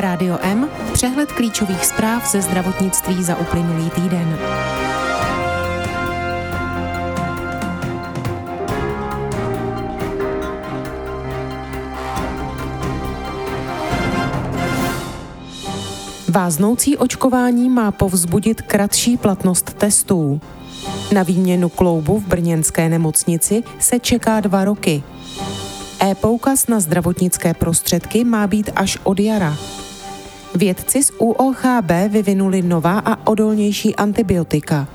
Rádio M, přehled klíčových zpráv ze zdravotnictví za uplynulý týden. Váznoucí očkování má povzbudit kratší platnost testů. Na výměnu kloubu v brněnské nemocnici se čeká dva roky. E-poukaz na zdravotnické prostředky má být až od jara. Vědci z UOHB vyvinuli nová a odolnější antibiotika.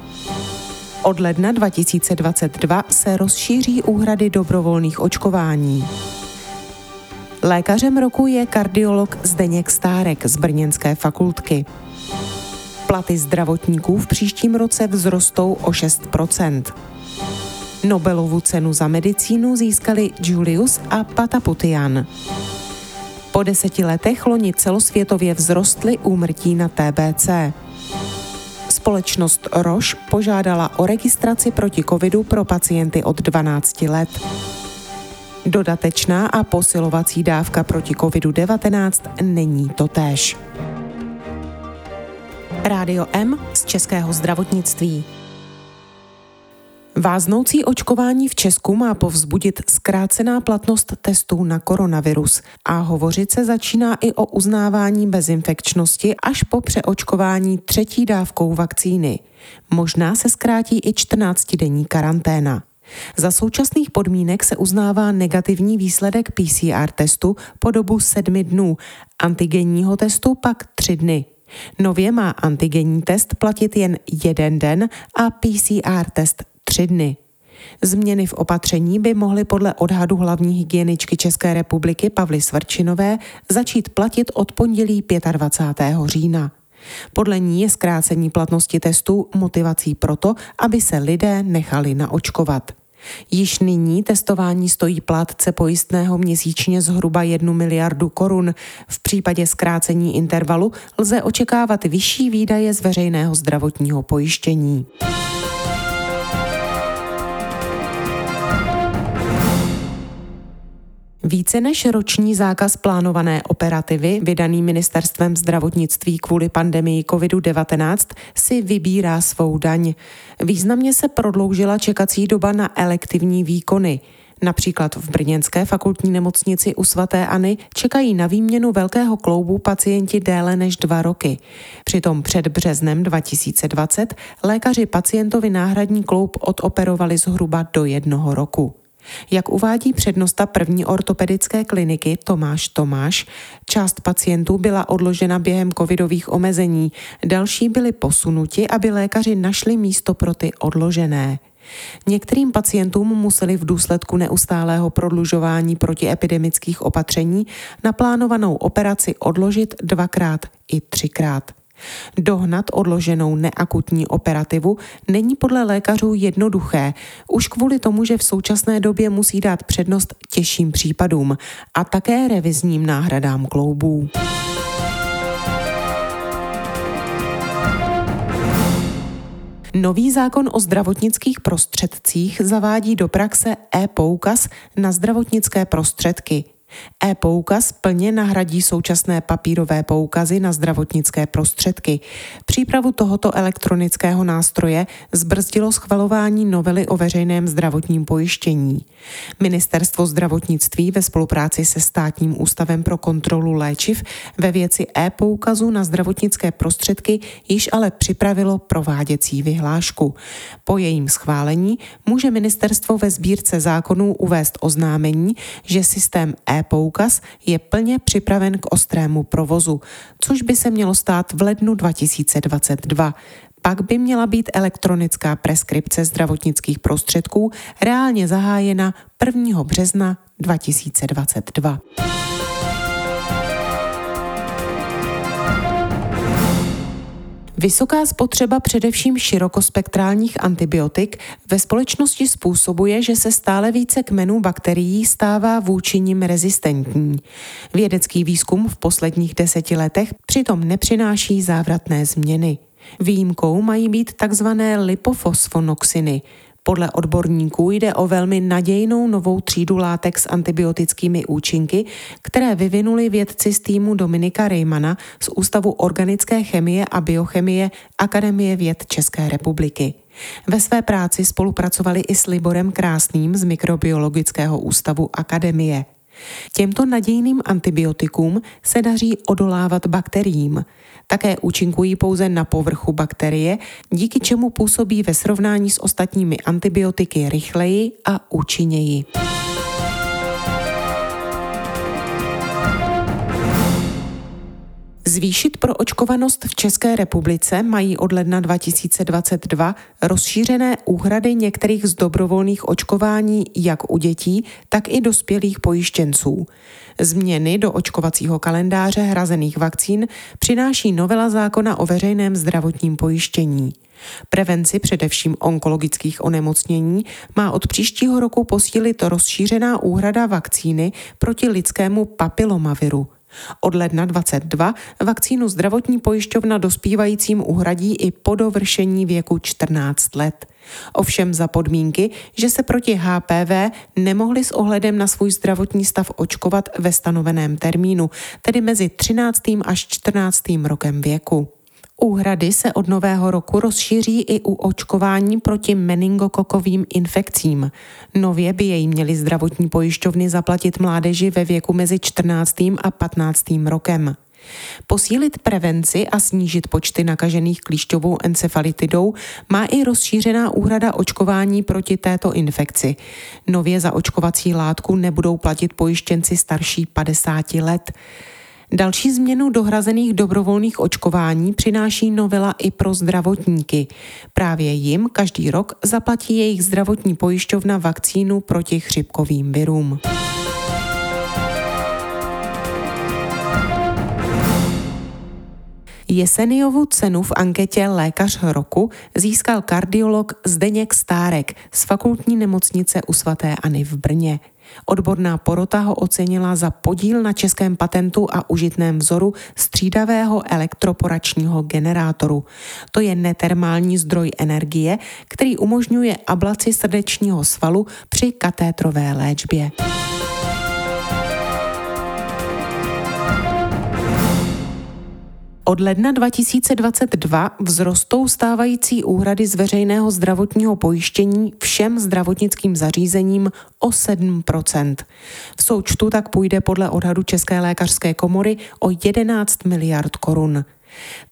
Od ledna 2022 se rozšíří úhrady dobrovolných očkování. Lékařem roku je kardiolog Zdeněk Stárek z Brněnské fakultky. Platy zdravotníků v příštím roce vzrostou o 6% Nobelovu cenu za medicínu získali Julius a Pataputian. Po deseti letech loni celosvětově vzrostly úmrtí na TBC. Společnost Roche požádala o registraci proti covidu pro pacienty od 12 let. Dodatečná a posilovací dávka proti COVID-19 není totéž. Rádio M z Českého zdravotnictví. Váznoucí očkování v Česku má povzbudit zkrácená platnost testů na koronavirus a hovořit se začíná i o uznávání bezinfekčnosti až po přeočkování třetí dávkou vakcíny. Možná se zkrátí i 14-denní karanténa. Za současných podmínek se uznává negativní výsledek PCR testu po dobu sedmi dnů, antigenního testu pak tři dny. Nově má antigenní test platit jen jeden den a PCR test tři dny. Změny v opatření by mohly podle odhadu hlavní hygieničky České republiky Pavly Svrčinové začít platit od pondělí 25. října. Podle ní je zkrácení platnosti testů motivací proto, aby se lidé nechali naočkovat. Již nyní testování stojí plátce pojistného měsíčně zhruba 1 miliardu korun. V případě zkrácení intervalu lze očekávat vyšší výdaje z veřejného zdravotního pojištění. Více než roční zákaz plánované operativy, vydaný ministerstvem zdravotnictví kvůli pandemii COVID-19, si vybírá svou daň. Významně se prodloužila čekací doba na elektivní výkony. Například v Brněnské fakultní nemocnici u svatéAny čekají na výměnu velkého kloubu pacienti déle než dva roky. Přitom před březnem 2020 lékaři pacientovi náhradní kloub odoperovali zhruba do jednoho roku. Jak uvádí přednosta první ortopedické kliniky Tomáš Tomáš, část pacientů byla odložena během covidových omezení, další byly posunuti, aby lékaři našli místo pro ty odložené. Některým pacientům museli v důsledku neustálého prodlužování protiepidemických opatření naplánovanou operaci odložit dvakrát i třikrát. Dohnat odloženou neakutní operativu není podle lékařů jednoduché, už kvůli tomu, že v současné době musí dát přednost těžším případům a také revizním náhradám kloubů. Nový zákon o zdravotnických prostředcích zavádí do praxe e-poukaz na zdravotnické prostředky. E-poukaz plně nahradí současné papírové poukazy na zdravotnické prostředky. Přípravu tohoto elektronického nástroje zbrzdilo schvalování novely o veřejném zdravotním pojištění. Ministerstvo zdravotnictví ve spolupráci se státním ústavem pro kontrolu léčiv ve věci e-poukazu na zdravotnické prostředky již ale připravilo prováděcí vyhlášku. Po jejím schválení může ministerstvo ve sbírce zákonů uvést oznámení, že systém e poukaz je plně připraven k ostrému provozu, což by se mělo stát v lednu 2022. Pak by měla být elektronická preskripce zdravotnických prostředků reálně zahájena 1. března 2022. Vysoká spotřeba především širokospektrálních antibiotik ve společnosti způsobuje, že se stále více kmenů bakterií stává vůči nim rezistentní. Vědecký výzkum v posledních deseti letech přitom nepřináší závratné změny. Výjimkou mají být tzv. lipofosfonoxiny, Podle odborníků jde o velmi nadějnou novou třídu látek s antibiotickými účinky, které vyvinuli vědci z týmu Dominika Rejmana z Ústavu organické chemie a biochemie Akademie věd České republiky. Ve své práci spolupracovali i s Liborem Krásným z Mikrobiologického ústavu Akademie. Těmto nadějným antibiotikům se daří odolávat bakteriím. Také účinkují pouze na povrchu bakterie, díky čemu působí ve srovnání s ostatními antibiotiky rychleji a účinněji. Zvýšit proočkovanost v České republice mají od ledna 2022 rozšířené úhrady některých z dobrovolných očkování jak u dětí, tak i dospělých pojištěnců. Změny do očkovacího kalendáře hrazených vakcín přináší novela zákona o veřejném zdravotním pojištění. Prevenci především onkologických onemocnění má od příštího roku posílit rozšířená úhrada vakcíny proti lidskému papilomaviru – od ledna 22 vakcínu zdravotní pojišťovna dospívajícím uhradí i po dovršení věku 14 let. Ovšem za podmínky, že se proti HPV nemohli s ohledem na svůj zdravotní stav očkovat ve stanoveném termínu, tedy mezi 13. až 14. rokem věku. Úhrady se od nového roku rozšíří i u očkování proti meningokokovým infekcím. Nově by jej měly zdravotní pojišťovny zaplatit mládeži ve věku mezi 14. a 15. rokem. Posílit prevenci a snížit počty nakažených klíšťovou encefalitidou má i rozšířená úhrada očkování proti této infekci. Nově za očkovací látku nebudou platit pojištěnci starší 50 let. Další změnu dohrazených dobrovolných očkování přináší novela i pro zdravotníky. Právě jim každý rok zaplatí jejich zdravotní pojišťovna vakcínu proti chřipkovým virům. Jeseniovu cenu v anketě Lékař roku získal kardiolog Zdeněk Stárek z fakultní nemocnice u svatéAny v Brně. Odborná porota ho ocenila za podíl na českém patentu a užitném vzoru střídavého elektroporačního generátoru. To je netermální zdroj energie, který umožňuje ablaci srdečního svalu při katétrové léčbě. Od ledna 2022 vzrostou stávající úhrady z veřejného zdravotního pojištění všem zdravotnickým zařízením o 7% V součtu tak půjde podle odhadu České lékařské komory o 11 miliard korun.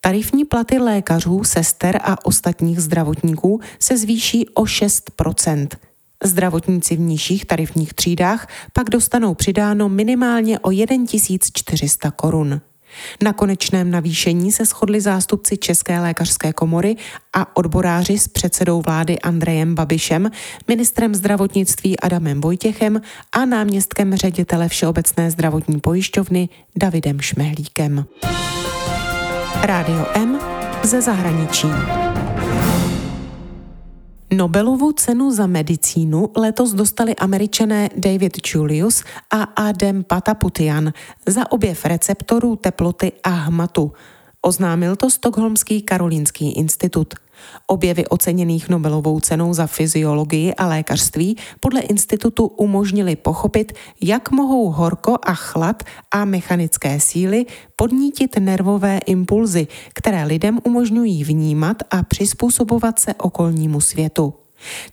Tarifní platy lékařů, sester a ostatních zdravotníků se zvýší o 6% Zdravotníci v nižších tarifních třídách pak dostanou přidáno minimálně o 1400 korun. Na konečném navýšení se shodli zástupci České lékařské komory a odboráři s předsedou vlády Andrejem Babišem, ministrem zdravotnictví Adamem Vojtěchem a náměstkem ředitele Všeobecné zdravotní pojišťovny Davidem Šmehlíkem. Rádio M ze zahraničí. Nobelovu cenu za medicínu letos dostali američané David Julius a Adam Pataputian za objev receptorů teploty a hmatu. Oznámil to Stockholmský karolínský institut. Objevy oceněných Nobelovou cenou za fyziologii a lékařství podle institutu umožnili pochopit, jak mohou horko a chlad a mechanické síly podnítit nervové impulzy, které lidem umožňují vnímat a přizpůsobovat se okolnímu světu.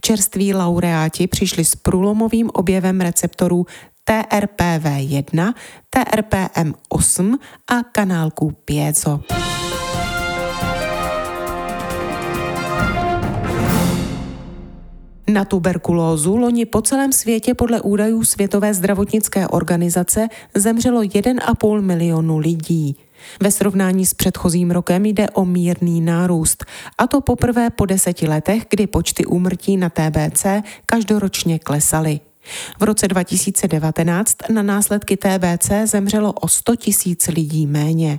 Čerství laureáti přišli s průlomovým objevem receptorů TRPV1, TRPM8 a kanálku piezo. Na tuberkulózu loni po celém světě podle údajů Světové zdravotnické organizace zemřelo 1,5 milionu lidí. Ve srovnání s předchozím rokem jde o mírný nárůst, a to poprvé po deseti letech, kdy počty úmrtí na TBC každoročně klesaly. V roce 2019 na následky TBC zemřelo o 100 tisíc lidí méně.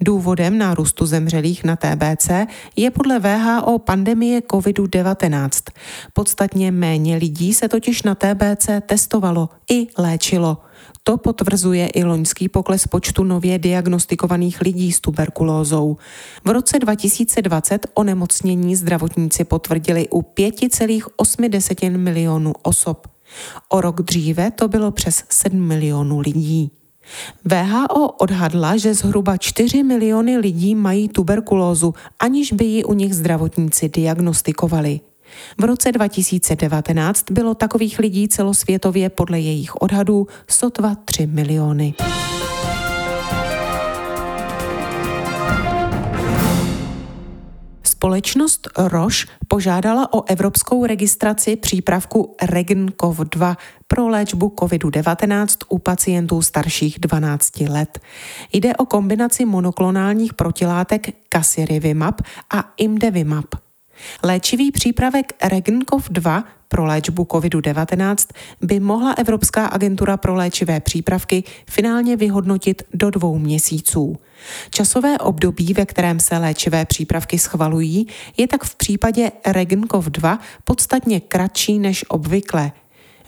Důvodem nárůstu zemřelých na TBC je podle VHO pandemie COVID-19. Podstatně méně lidí se totiž na TBC testovalo i léčilo. To potvrzuje i loňský pokles počtu nově diagnostikovaných lidí s tuberkulózou. V roce 2020 onemocnění zdravotníci potvrdili u 5,8 milionů osob. O rok dříve to bylo přes 7 milionů lidí. VHO odhadla, že zhruba 4 miliony lidí mají tuberkulózu, aniž by ji u nich zdravotníci diagnostikovali. V roce 2019 bylo takových lidí celosvětově podle jejich odhadů sotva 3 miliony. Společnost Roche požádala o evropskou registraci přípravku Regenkov 2 pro léčbu COVID-19 u pacientů starších 12 let. Jde o kombinaci monoklonálních protilátek Casirivimab a Imdevimab. Léčivý přípravek Regenkov 2 pro léčbu COVID-19 by mohla Evropská agentura pro léčivé přípravky finálně vyhodnotit do dvou měsíců. Časové období, ve kterém se léčivé přípravky schvalují, je tak v případě Regenkov 2 podstatně kratší než obvykle,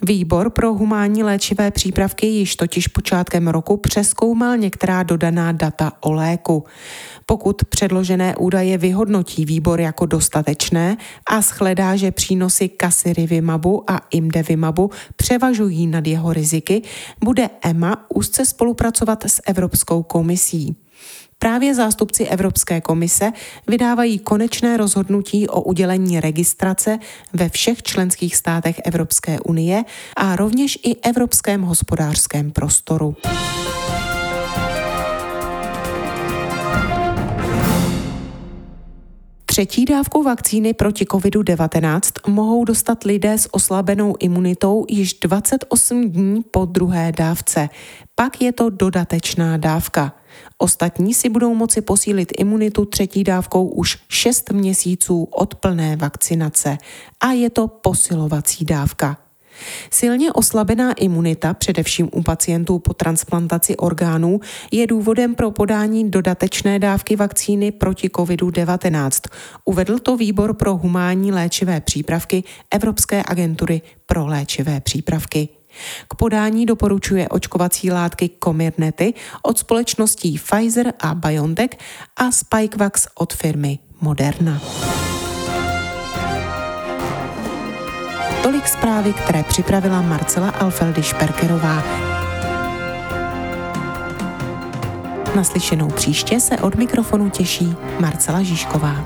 Výbor pro humánní léčivé přípravky již totiž počátkem roku přeskoumal některá dodaná data o léku. Pokud předložené údaje vyhodnotí výbor jako dostatečné a shledá, že přínosy Kasirivimabu a Imdevimabu převažují nad jeho riziky, bude EMA úzce spolupracovat s Evropskou komisí. Právě zástupci Evropské komise vydávají konečné rozhodnutí o udělení registrace ve všech členských státech Evropské unie a rovněž i Evropském hospodářském prostoru. Třetí dávku vakcíny proti COVID-19 mohou dostat lidé s oslabenou imunitou již 28 dní po druhé dávce. Pak je to dodatečná dávka. Ostatní si budou moci posílit imunitu třetí dávkou už 6 měsíců od plné vakcinace a je to posilovací dávka. Silně oslabená imunita, především u pacientů po transplantaci orgánů, je důvodem pro podání dodatečné dávky vakcíny proti COVID-19. Uvedl to výbor pro humánní léčivé přípravky Evropské agentury pro léčivé přípravky. K podání doporučuje očkovací látky Comirnaty od společností Pfizer a BioNTech a Spikevax od firmy Moderna. Tolik zprávy, které připravila Marcela Alfeldy Šperkerová. Naslyšenou příště se od mikrofonu těší Marcela Žižková.